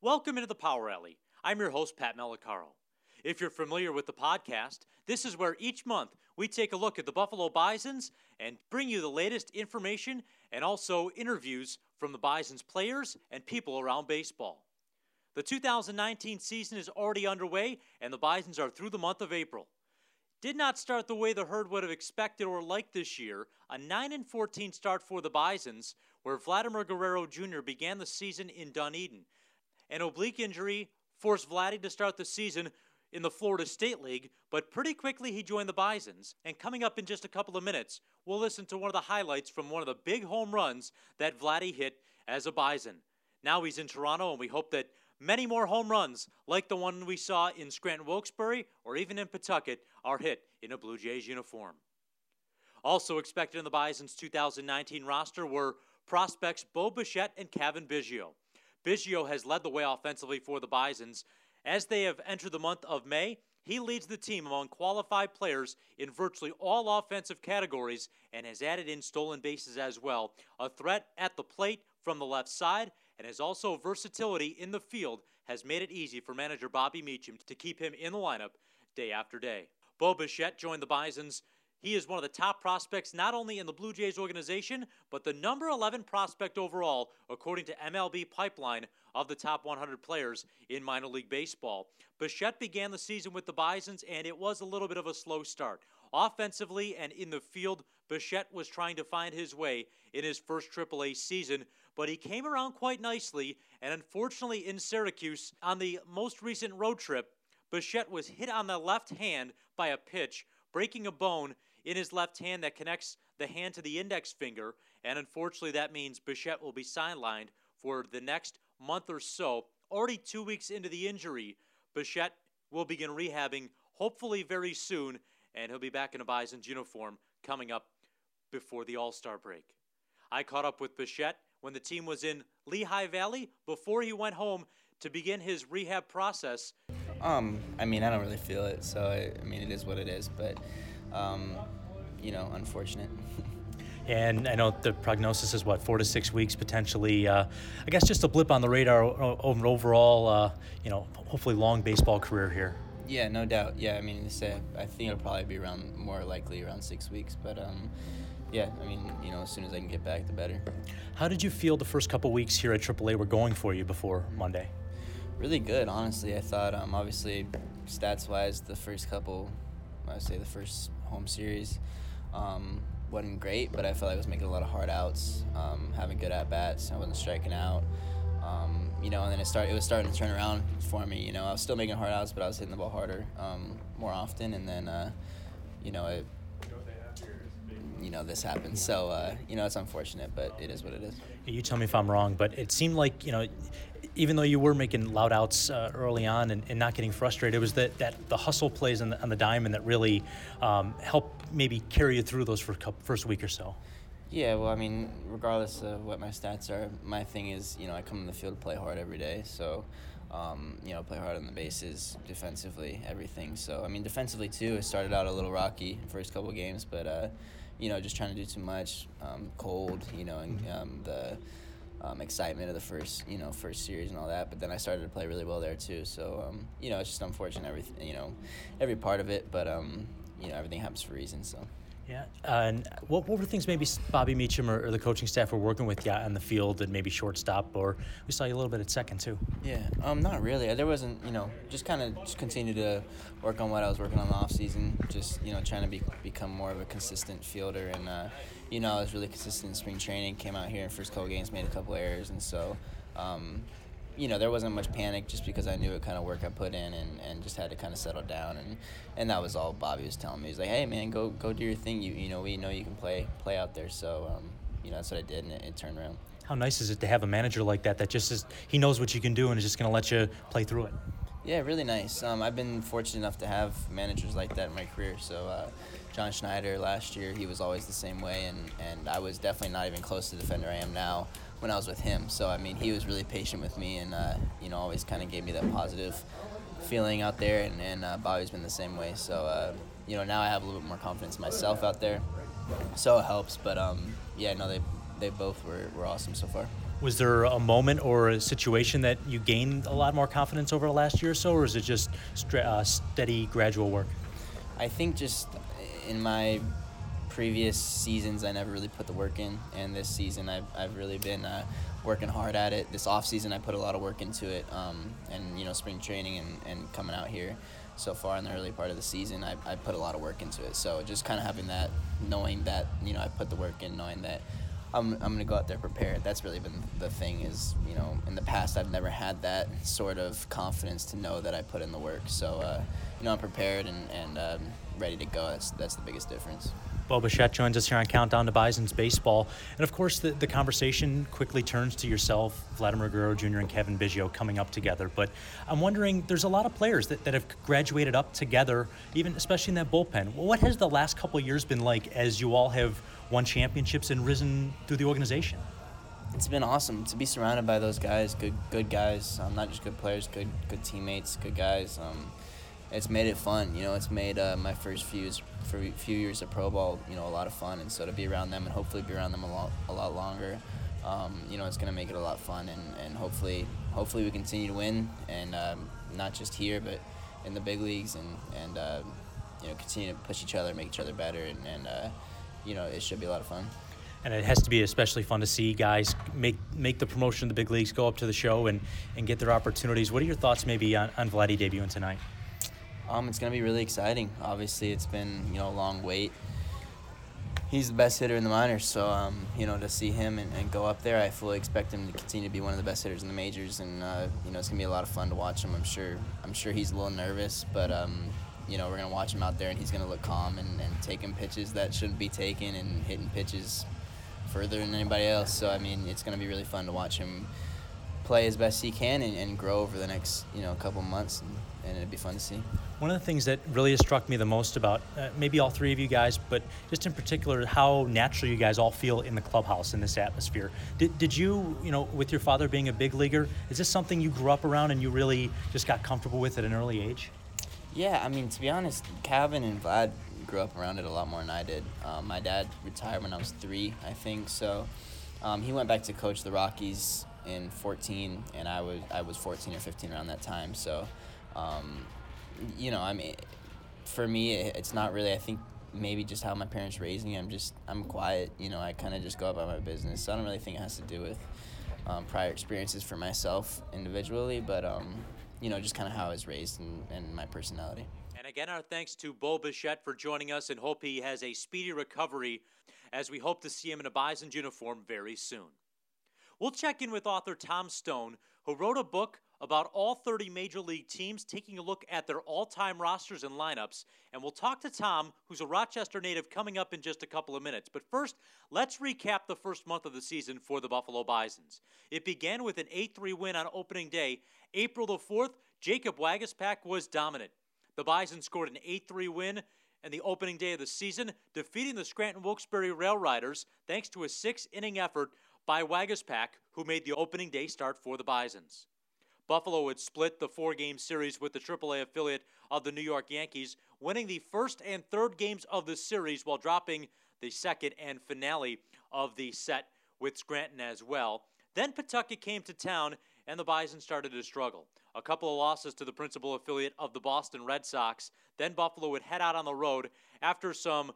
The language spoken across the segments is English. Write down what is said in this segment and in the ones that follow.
Welcome into the Power Alley. I'm your host, Pat Malacaro. If you're familiar with the podcast, this is where each month we take a look at the Buffalo Bisons and bring you the latest information and also interviews from the Bisons players and people around baseball. The 2019 season is already underway, and the Bisons are through the month of April. Did not start the way the herd would have expected or liked this year. A 9 and 14 start for the Bisons, where Vladimir Guerrero Jr. began the season in Dunedin. An oblique injury forced Vladdy to start the season in the Florida State League, but pretty quickly he joined the Bisons. And coming up in just a couple of minutes, we'll listen to one of the highlights from one of the big home runs that Vladdy hit as a Bison. Now he's in Toronto, and we hope that many more home runs like the one we saw in Scranton Wilkes-Barre or even in Pawtucket are hit in a Blue Jays uniform. Also expected in the Bison's 2019 roster were prospects Bo Bichette and Cavan Biggio. Biggio has led the way offensively for the Bisons. As they have entered the month of May, he leads the team among qualified players in virtually all offensive categories and has added in stolen bases as well. A threat at the plate from the left side and his also versatility in the field has made it easy for manager Bobby Meacham to keep him in the lineup day after day. Bo Bichette joined the Bisons he is one of the top prospects not only in the Blue Jays organization, but the number 11 prospect overall, according to MLB Pipeline, of the top 100 players in minor league baseball. Bichette began the season with the Bisons, and it was a little bit of a slow start. Offensively and in the field, Bichette was trying to find his way in his first AAA season, but he came around quite nicely, and unfortunately in Syracuse, on the most recent road trip, Bichette was hit on the left hand by a pitch, breaking a bone in his left hand that connects the hand to the index finger, and unfortunately, that means Bichette will be sidelined for the next month or so. Already two weeks into the injury, Bichette will begin rehabbing hopefully very soon, and he'll be back in a Bison's uniform coming up before the All Star break. I caught up with Bichette when the team was in Lehigh Valley before he went home to begin his rehab process. Um, I mean, I don't really feel it, so I, I mean, it is what it is. But um, you know, unfortunate. And I know the prognosis is what four to six weeks potentially. Uh, I guess just a blip on the radar over overall. Uh, you know, hopefully long baseball career here. Yeah, no doubt. Yeah, I mean, say I think it'll probably be around more likely around six weeks, but um, yeah, I mean, you know, as soon as I can get back, the better. How did you feel the first couple weeks here at AAA were going for you before Monday? Really good, honestly. I thought, um, obviously, stats wise, the first couple, I would say the first home series. Um, wasn't great, but I felt like I was making a lot of hard outs, um, having good at bats. I wasn't striking out. Um, you know, and then it started. It was starting to turn around for me. You know, I was still making hard outs, but I was hitting the ball harder um, more often. And then, uh, you know, it, you know, this happened. So, uh, you know, it's unfortunate, but it is what it is. You tell me if I'm wrong, but it seemed like you know even though you were making loud outs uh, early on and, and, not getting frustrated, it was that, that the hustle plays on the, on the diamond that really um, helped maybe carry you through those first, first week or so. Yeah, well, I mean, regardless of what my stats are, my thing is, you know, I come in the field to play hard every day. So, um, you know, play hard on the bases, defensively, everything. So, I mean, defensively too, it started out a little rocky first couple games, but, uh, you know, just trying to do too much, um, cold, you know, and um, the um, excitement of the first you know first series and all that. But then I started to play really well there too. So um, you know it's just unfortunate everything you know every part of it, but um, you know everything happens for a reason. So. Yeah, uh, and what, what were things maybe Bobby Meacham or, or, the coaching staff were working with you on the field and maybe shortstop, or we saw you a little bit at second too? Yeah, um, not really. There wasn't, you know, just kind of just continue to work on what I was working on the off season. Just you know, trying to be, become more of a consistent fielder, and uh, you know, I was really consistent in spring training. Came out here in first couple games, made a couple errors, and so. Um, you know, there wasn't much panic just because I knew what kind of work I put in and, and just had to kind of settle down and, and that was all Bobby was telling me. He's like, hey man, go go do your thing. You you know we know you can play play out there. So um, you know that's what I did and it, it, turned around. How nice is it to have a manager like that that just is he knows what you can do and is just going to let you play through it. Yeah, really nice. Um, I've been fortunate enough to have managers like that in my career. So. Uh, John Schneider last year, he was always the same way, and, and I was definitely not even close to the defender I am now when I was with him. So I mean, he was really patient with me, and uh, you know, always kind of gave me that positive feeling out there. And, and uh, Bobby's been the same way. So uh, you know, now I have a little bit more confidence in myself out there. So it helps. But um, yeah, no, they they both were, were awesome so far. Was there a moment or a situation that you gained a lot more confidence over the last year or so, or is it just uh, steady, gradual work? I think just in my previous seasons, I never really put the work in, and this season, I've, I've really been uh, working hard at it. This off season, I put a lot of work into it, um, and you know, spring training and, and coming out here so far in the early part of the season, I, I put a lot of work into it. So just kind of having that, knowing that you know I put the work in, knowing that I'm, I'm to go out there prepared. That's really been the thing is, you know, in the past I've never had that sort of confidence to know that I put in the work. So, uh, you know, I'm prepared and, and um, ready to go. That's, that's the biggest difference. Bo Bichette joins us here on Countdown to Bison's Baseball. And of course, the, the conversation quickly turns to yourself, Vladimir Guerrero Jr., and Cavan Biggio coming up together. But I'm wondering, there's a lot of players that, that have graduated up together, even especially in that bullpen. What has the last couple years been like as you all have won championships and risen through the organization? It's been awesome to be surrounded by those guys, good good guys, um, not just good players, good good teammates, good guys. Um, it's made it fun. You know, it's made uh, my first few for few years of pro ball, you know, a lot of fun. And so to be around them and hopefully be around them a lot a lot longer, um, you know, it's gonna make it a lot fun. And, and hopefully hopefully we continue to win and um, not just here but in the big leagues and and uh, you know continue to push each other, make each other better, and, and uh, you know it should be a lot of fun and it has to be especially fun to see guys make make the promotion of the big leagues, go up to the show and, and get their opportunities. What are your thoughts maybe on, on Vladdy debuting tonight? Um, it's to be really exciting. Obviously, it's been you know a long wait. He's the best hitter in the minors, so um, you know to see him and, and, go up there, I fully expect him to continue to be one of the best hitters in the majors, and uh, you know it's gonna be a lot of fun to watch him. I'm sure I'm sure he's a little nervous, but um, you know we're gonna watch him out there, and he's gonna look calm and, and taking pitches that shouldn't be taken and hitting pitches further than anybody else. So I mean, it's gonna be really fun to watch him play as best he can and, and grow over the next you know couple months, and, and it'd be fun to see. One of the things that really has struck me the most about uh, maybe all three of you guys, but just in particular, how natural you guys all feel in the clubhouse in this atmosphere. Did, did you, you know, with your father being a big leaguer, is this something you grew up around and you really just got comfortable with at an early age? Yeah, I mean, to be honest, Cavan and Vlad grew up around it a lot more than I did. Um, my dad retired when I was three, I think, so um, he went back to coach the Rockies in 14, and I was I was 14 or 15 around that time. So, um, you know, I mean, for me, it's not really. I think maybe just how my parents raised me. I'm just I'm quiet. You know, I kind of just go about my business. So I don't really think it has to do with um, prior experiences for myself individually, but um, you know, just kind of how I was raised and, and my personality. And again, our thanks to Bo Bichette for joining us, and hope he has a speedy recovery, as we hope to see him in a Bison's uniform very soon. We'll check in with author Tom Stone, who wrote a book about all 30 major league teams, taking a look at their all time rosters and lineups. And we'll talk to Tom, who's a Rochester native, coming up in just a couple of minutes. But first, let's recap the first month of the season for the Buffalo Bisons. It began with an 8 3 win on opening day. April the 4th, Jacob Waguespack was dominant. The Bison scored an 8 3 win and the opening day of the season, defeating the Scranton Wilkes-Barre Rail Riders thanks to a six inning effort by Waguespack, who made the opening day start for the Bisons. Buffalo would split the four game series with the AAA affiliate of the New York Yankees, winning the first and third games of the series while dropping the second and finale of the set with Scranton as well. Then Pawtucket came to town and the Bison started to struggle. A couple of losses to the principal affiliate of the Boston Red Sox. Then Buffalo would head out on the road after some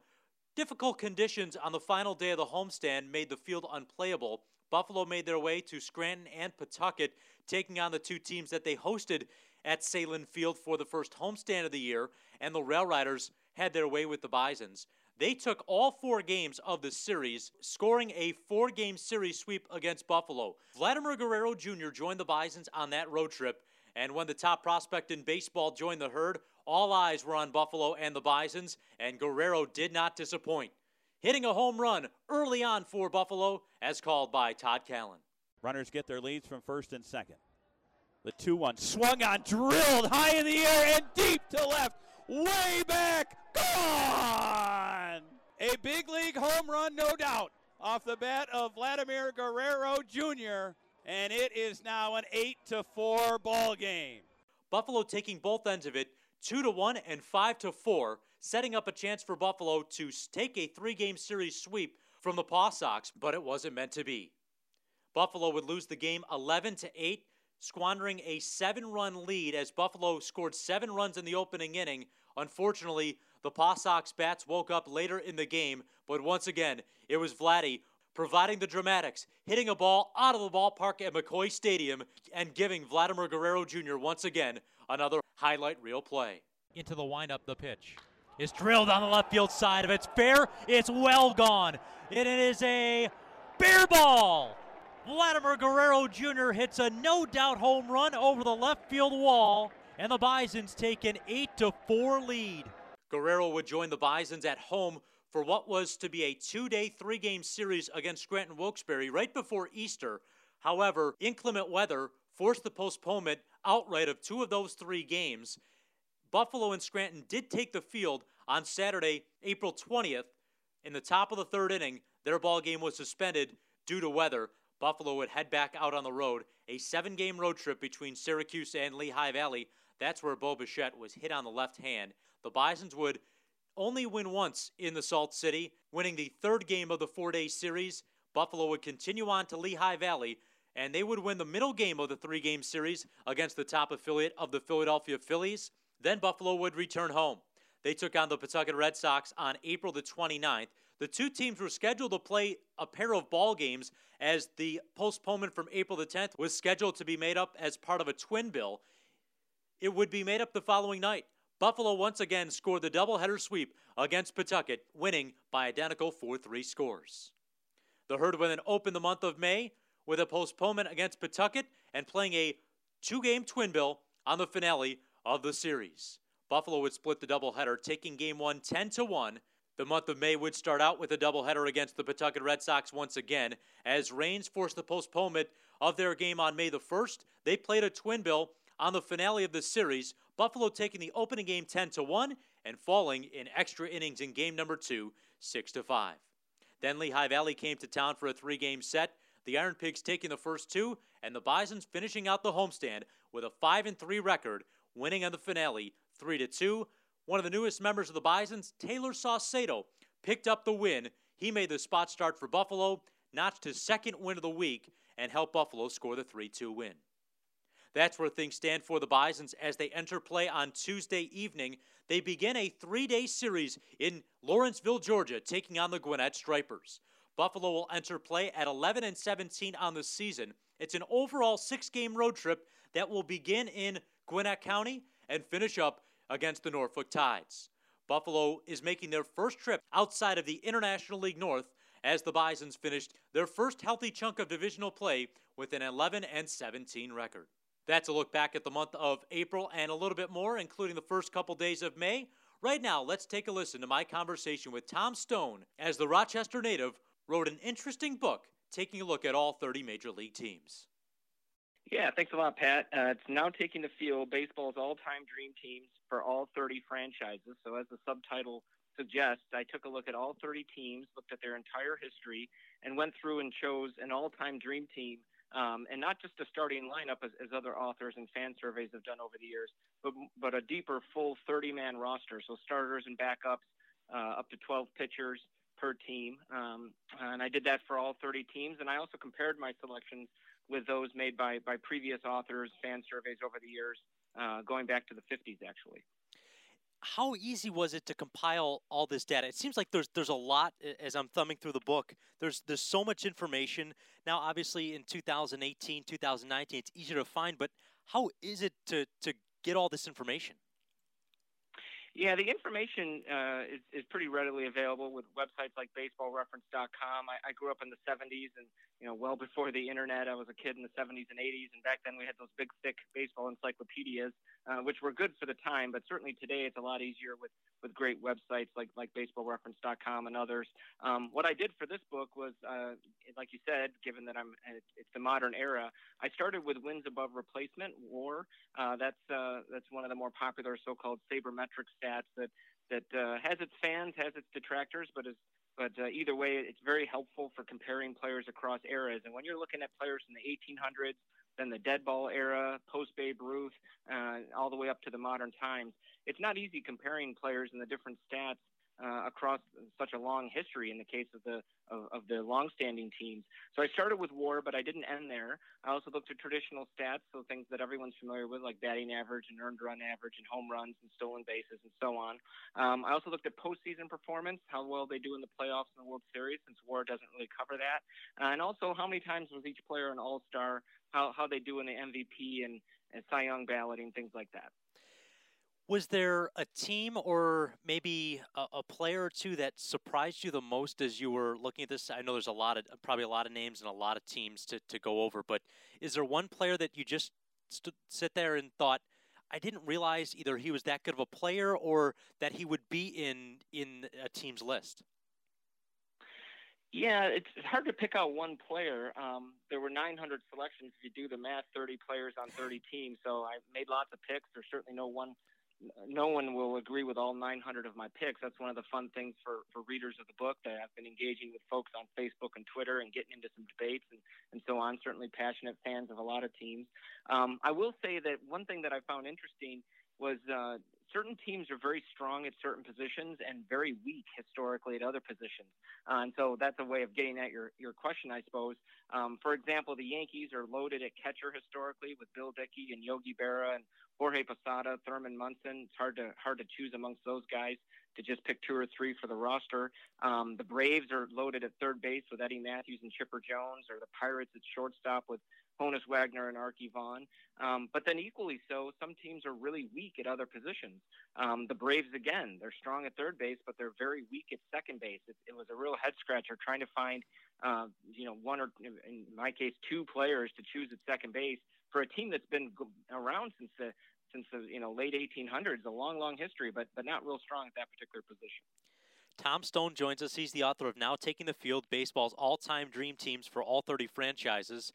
Difficult conditions on the final day of the homestand made the field unplayable. Buffalo made their way to Scranton and Pawtucket, taking on the two teams that they hosted at Sahlen Field for the first homestand of the year, and the Rail Riders had their way with the Bisons. They took all four games of the series, scoring a four game series sweep against Buffalo. Vladimir Guerrero Jr. joined the Bisons on that road trip, and when the top prospect in baseball joined the herd, all eyes were on Buffalo and the Bisons, and Guerrero did not disappoint, hitting a home run early on for Buffalo, as called by Todd Callan. Runners get their leads from first and second. The 2 1 swung on, drilled high in the air and deep to left, way back, gone! A big league home run, no doubt, off the bat of Vladimir Guerrero Jr., and it is now an 8 to 4 ball game. Buffalo taking both ends of it 2 to 1 and 5 to 4, setting up a chance for Buffalo to take a three game series sweep from the Paw Sox, but it wasn't meant to be. Buffalo would lose the game 11 to 8, squandering a seven run lead as Buffalo scored seven runs in the opening inning. Unfortunately, the Paw Sox bats woke up later in the game, but once again, it was Vladdy providing the dramatics, hitting a ball out of the ballpark at McCoy Stadium and giving Vladimir Guerrero Jr. once again another highlight reel play. Into the windup, the pitch is drilled on the left field side. If it's fair, it's well gone. And it is a bear ball. Vladimir Guerrero Jr. hits a no doubt home run over the left field wall, and the Bisons take an 8 to 4 lead. Guerrero would join the Bisons at home for what was to be a two day, three game series against Scranton Wilkes-Barre right before Easter. However, inclement weather forced the postponement outright of two of those three games. Buffalo and Scranton did take the field on Saturday, April 20th. In the top of the third inning, their ball game was suspended due to weather. Buffalo would head back out on the road. A seven game road trip between Syracuse and Lehigh Valley. That's where Bo Bichette was hit on the left hand. The Bisons would only win once in the Salt City, winning the third game of the four day series. Buffalo would continue on to Lehigh Valley, and they would win the middle game of the three game series against the top affiliate of the Philadelphia Phillies. Then Buffalo would return home. They took on the Pawtucket Red Sox on April the 29th. The two teams were scheduled to play a pair of ball games as the postponement from April the 10th was scheduled to be made up as part of a twin bill. It would be made up the following night. Buffalo once again scored the doubleheader sweep against Pawtucket, winning by identical 4 3 scores. The Herd would then open the month of May with a postponement against Pawtucket and playing a two game twin bill on the finale of the series. Buffalo would split the doubleheader, taking game one 10 to 1. The month of May would start out with a doubleheader against the Pawtucket Red Sox once again, as rains forced the postponement of their game on May the 1st. They played a twin bill on the finale of the series, Buffalo taking the opening game 10 to 1 and falling in extra innings in game number 2, 6 to 5. Then Lehigh Valley came to town for a three-game set. The Iron Pigs taking the first two, and the Bisons finishing out the homestand with a 5 and 3 record, winning on the finale 3 to 2. One of the newest members of the Bisons, Tayler Saucedo, picked up the win. He made the spot start for Buffalo, notched his second win of the week, and helped Buffalo score the 3 2 win. That's where things stand for the Bisons as they enter play on Tuesday evening. They begin a three day series in Lawrenceville, Georgia, taking on the Gwinnett Stripers. Buffalo will enter play at 11 and 17 on the season. It's an overall six game road trip that will begin in Gwinnett County and finish up against the Norfolk Tides. Buffalo is making their first trip outside of the International League North as the Bisons finished their first healthy chunk of divisional play with an 11 and 17 record. That's a look back at the month of April and a little bit more, including the first couple days of May. Right now, let's take a listen to my conversation with Tom Stone as the Rochester native wrote an interesting book taking a look at all 30 major league teams. Yeah, thanks a lot, Pat. Uh, it's now taking the field baseball's all-time dream teams for all 30 franchises. So, as the subtitle suggests, I took a look at all 30 teams, looked at their entire history, and went through and chose an all-time dream team um, and not just a starting lineup as, as, other authors and fan surveys have done over the years, but but a deeper, full 30-man roster. So starters and backups, uh, up to 12 pitchers per team, um, and I did that for all 30 teams. And I also compared my selections with those made by by previous authors, fan surveys over the years, uh, going back to the 50s, actually how easy was it to compile all this data? It seems like there's there's a lot as I'm thumbing through the book. There's there's so much information. Now obviously in 2018, 2019 it's easier to find, but how is it to to get all this information? Yeah, the information uh, is, is pretty readily available with websites like BaseballReference.com. I, I grew up in the 70s, and you know, well before the internet, I was a kid in the 70s and 80s, and back then we had those big, thick baseball encyclopedias, uh, which were good for the time. But certainly today, it's a lot easier with with great websites like like BaseballReference.com and others. Um, what I did for this book was, uh, like you said, given that I'm it's the modern era, I started with wins above replacement WAR. Uh, that's uh, that's one of the more popular so-called sabermetric stats that that uh, has its fans, has its detractors, but is but uh, either way, it's very helpful for comparing players across eras. And when you're looking at players in the 1800s, then the dead ball era, post Babe Ruth, uh, all the way up to the modern times, it's not easy comparing players and the different stats uh, across such a long history in the case of the of, of the long-standing teams. So I started with WAR, but I didn't end there. I also looked at traditional stats, so things that everyone's familiar with, like batting average and earned run average and home runs and stolen bases and so on. Um, I also looked at postseason performance, how well they do in the playoffs and the World Series, since WAR doesn't really cover that, uh, and also how many times was each player an All-Star, how how they do in the MVP and, and Cy Young balloting, things like that. Was there a team or maybe a, a, player or two that surprised you the most as you were looking at this? I know there's a lot of probably a lot of names and a lot of teams to, to go over, but is there one player that you just st- sit there and thought, I didn't realize either he was that good of a player or that he would be in in a team's list? Yeah, it's hard to pick out one player. Um, there were 900 selections. If you do the math, 30 players on 30 teams. So I made lots of picks. There's certainly no one no one will agree with all 900 of my picks. That's one of the fun things for, for readers of the book that I've been engaging with folks on Facebook and Twitter and getting into some debates and, and so on. Certainly passionate fans of a lot of teams. Um, I will say that one thing that I found interesting was uh, certain teams are very strong at certain positions and very weak historically at other positions. Uh, and so that's a way of getting at your, your question, I suppose. Um, for example, the Yankees are loaded at catcher historically with Bill Dickey and Yogi Berra and Jorge Posada, Thurman Munson. It's hard to hard to choose amongst those guys to just pick two or three for the roster. Um, the Braves are loaded at third base with Eddie Mathews and Chipper Jones, or the Pirates at shortstop with Honus Wagner and Arky Vaughan. Um, but then equally so, some teams are really weak at other positions. Um, the Braves, again, they're strong at third base, but they're very weak at second base. It, it was a real head scratcher trying to find, uh, you know, one or in my case, two players to choose at second base for a team that's been around since the since the you know late 1800s, a long, long history, but but not real strong at that particular position. Tom Stone joins us. He's the author of Now Taking the Field, baseball's all-time dream teams for all 30 franchises.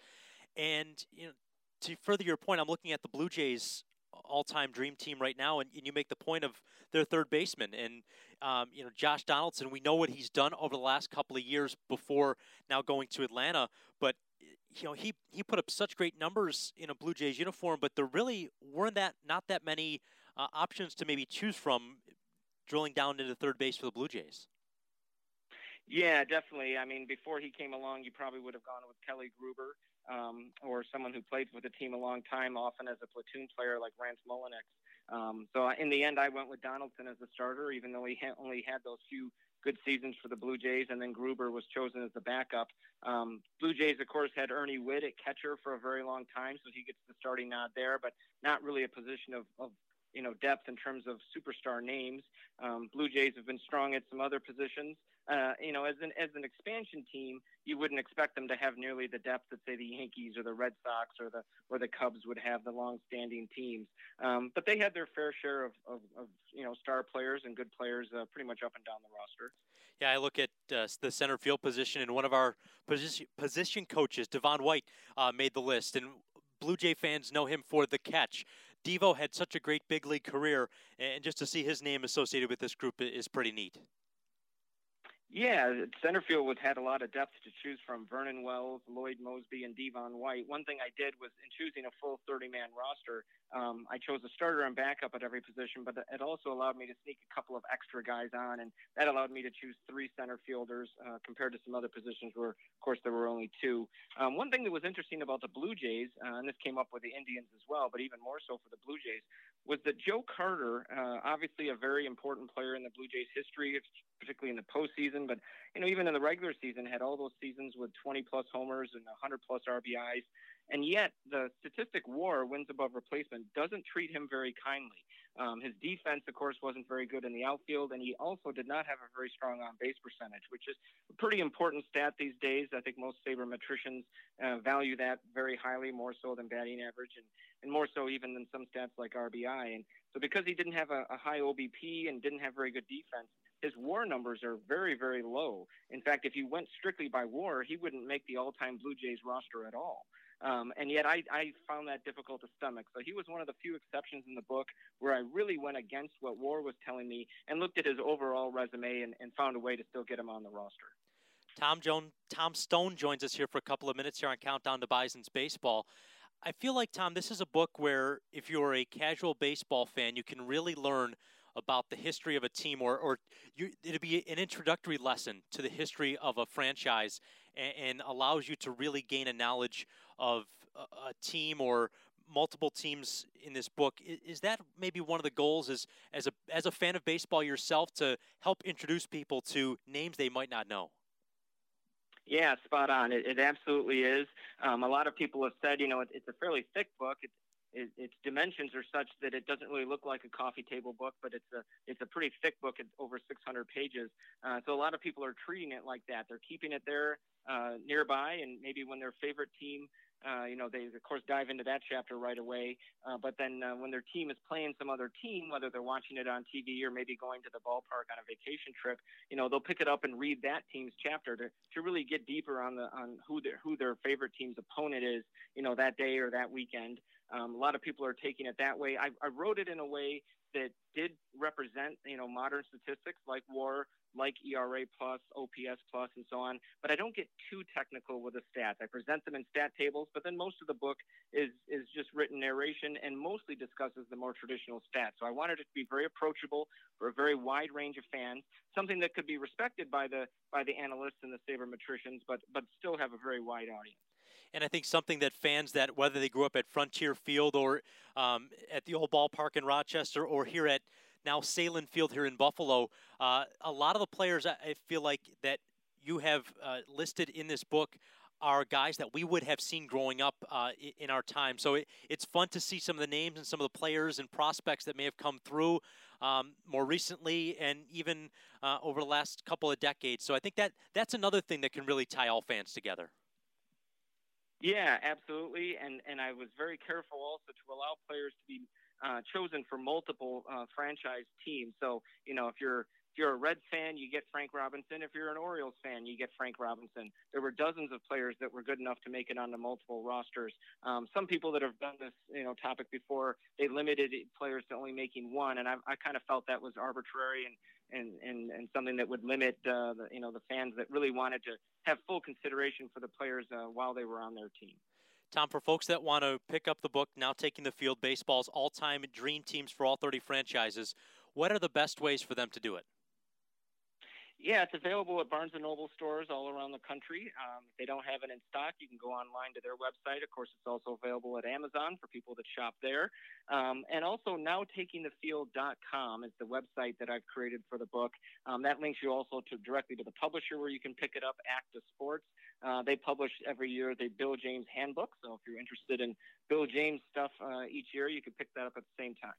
And you know, to further your point, I'm looking at the Blue Jays all-time dream team right now, and, and you make the point of their third baseman and um, you know Josh Donaldson. We know what he's done over the last couple of years before now going to Atlanta, but you know he he put up such great numbers in a Blue Jays uniform, but there really weren't that not that many uh, options to maybe choose from drilling down into third base for the Blue Jays. Yeah, definitely. I mean, before he came along, you probably would have gone with Kelly Gruber um, or someone who played with the team a long time, often as a platoon player like Rance Mulliniks. Um, so in the end, I went with Donaldson as the starter, even though he ha- only had those few good seasons for the Blue Jays, and then Gruber was chosen as the backup. Um, Blue Jays, of course, had Ernie Whitt at catcher for a very long time, so he gets the starting nod there, but not really a position of, of you know depth in terms of superstar names. Um, Blue Jays have been strong at some other positions. Uh, you know, as an as an expansion team, you wouldn't expect them to have nearly the depth that say the Yankees or the Red Sox or the or the Cubs would have the long-standing teams. Um, but they had their fair share of, of, of, you know star players and good players uh, pretty much up and down the roster. Yeah, I look at uh, the center field position, and one of our position position coaches, Devon White, uh, made the list, and Blue Jay fans know him for the catch. Devo had such a great big league career, and just to see his name associated with this group is pretty neat. Yeah, center field was had a lot of depth to choose from. Vernon Wells, Lloyd Moseby, and Devon White. One thing I did was in choosing a full 30-man roster, um, I chose a starter and backup at every position, but it also allowed me to sneak a couple of extra guys on, and that allowed me to choose three center fielders uh, compared to some other positions where, of course, there were only two. Um, one thing that was interesting about the Blue Jays, uh, and this came up with the Indians as well, but even more so for the Blue Jays, was that Joe Carter, uh, obviously a very important player in the Blue Jays history, particularly in the postseason, but you know even in the regular season had all those seasons with 20 plus homers and 100 plus RBIs, and yet the statistic WAR wins above replacement doesn't treat him very kindly. Um, his defense, of course, wasn't very good in the outfield, and he also did not have a very strong on base percentage, which is a pretty important stat these days. I think most sabermetricians uh, value that very highly, more so than batting average, and, and more so even than some stats like RBI. And so, because he didn't have a, a high OBP and didn't have very good defense, his WAR numbers are very, very low. In fact, if you went strictly by WAR, he wouldn't make the all-time Blue Jays roster at all. Um, and yet I, I found that difficult to stomach. So he was one of the few exceptions in the book where I really went against what WAR was telling me and looked at his overall resume and, and found a way to still get him on the roster. Tom Jones, Tom Stone joins us here for a couple of minutes here on Countdown to Bison's Baseball. I feel like Tom, this is a book where if you're a casual baseball fan, you can really learn about the history of a team, or, or you, it'd be an introductory lesson to the history of a franchise and, and allows you to really gain a knowledge of a, a team or multiple teams in this book. Is that maybe one of the goals? Is as a as a fan of baseball yourself to help introduce people to names they might not know? Yeah, spot on. It, it absolutely is. Um, a lot of people have said, you know, it, it's a fairly thick book. It, it, its dimensions are such that it doesn't really look like a coffee table book, but it's a it's a pretty thick book. It's over 600 pages. Uh, so a lot of people are treating it like that. They're keeping it there uh, nearby, and maybe when their favorite team uh, you know, they of course dive into that chapter right away. Uh, but then uh, when their team is playing some other team, whether they're watching it on TV or maybe going to the ballpark on a vacation trip, you know, they'll pick it up and read that team's chapter to, to really get deeper on the on who their who their favorite team's opponent is, you know, that day or that weekend. Um, a lot of people are taking it that way. I, I wrote it in a way that did represent, you know, modern statistics like WAR, like ERA plus, OPS plus, and so on. But I don't get too technical with the stats. I present them in stat tables, but then most of the book is is just written narration and mostly discusses the more traditional stats. So I wanted it to be very approachable for a very wide range of fans, something that could be respected by the by the analysts and the sabermetricians, but but still have a very wide audience and I think something that fans that whether they grew up at Frontier Field or um, at the old ballpark in Rochester or here at now Sahlen Field here in Buffalo. Uh, a lot of the players I feel like that you have uh, listed in this book are guys that we would have seen growing up uh, in our time. So it, it's fun to see some of the names and some of the players and prospects that may have come through um, more recently and even uh, over the last couple of decades. So I think that that's another thing that can really tie all fans together. Yeah, absolutely. And and I was very careful also to allow players to be uh, chosen for multiple uh, franchise teams. So you know, if you're if you're a Reds fan, you get Frank Robinson. If you're an Orioles fan, you get Frank Robinson. There were dozens of players that were good enough to make it onto multiple rosters. Um, some people that have done this, you know, topic before, they limited players to only making one, and I, I kind of felt that was arbitrary and and and, and something that would limit, uh, the, you know, the fans that really wanted to have full consideration for the players uh, while they were on their team. Tom, for folks that want to pick up the book, Now Taking the Field, Baseball's all time dream teams for all 30 franchises, what are the best ways for them to do it? Yeah, it's available at Barnes and Noble stores all around the country. Um, if they don't have it in stock, you can go online to their website. Of course, it's also available at Amazon for people that shop there. Um, and also, nowtakingthefield.com is the website that I've created for the book. Um, that links you also to directly to the publisher where you can pick it up, Acta Sports. Uh, they publish every year the Bill James Handbook. So if you're interested in Bill James stuff uh, each year, you can pick that up at the same time.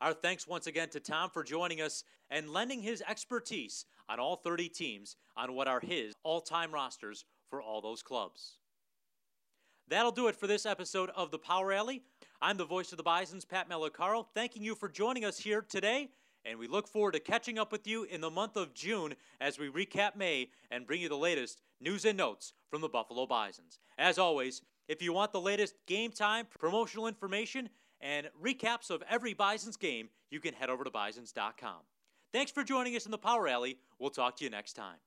Our thanks once again to Tom for joining us and lending his expertise on all 30 teams on what are his all time rosters for all those clubs. That'll do it for this episode of the Power Alley. I'm the voice of the Bisons, Pat Malacaro, thanking you for joining us here today, and we look forward to catching up with you in the month of June as we recap May and bring you the latest news and notes from the Buffalo Bisons. As always, if you want the latest game time, promotional information, and recaps of every Bisons game, you can head over to bisons.com. Thanks for joining us in the Power Alley. We'll talk to you next time.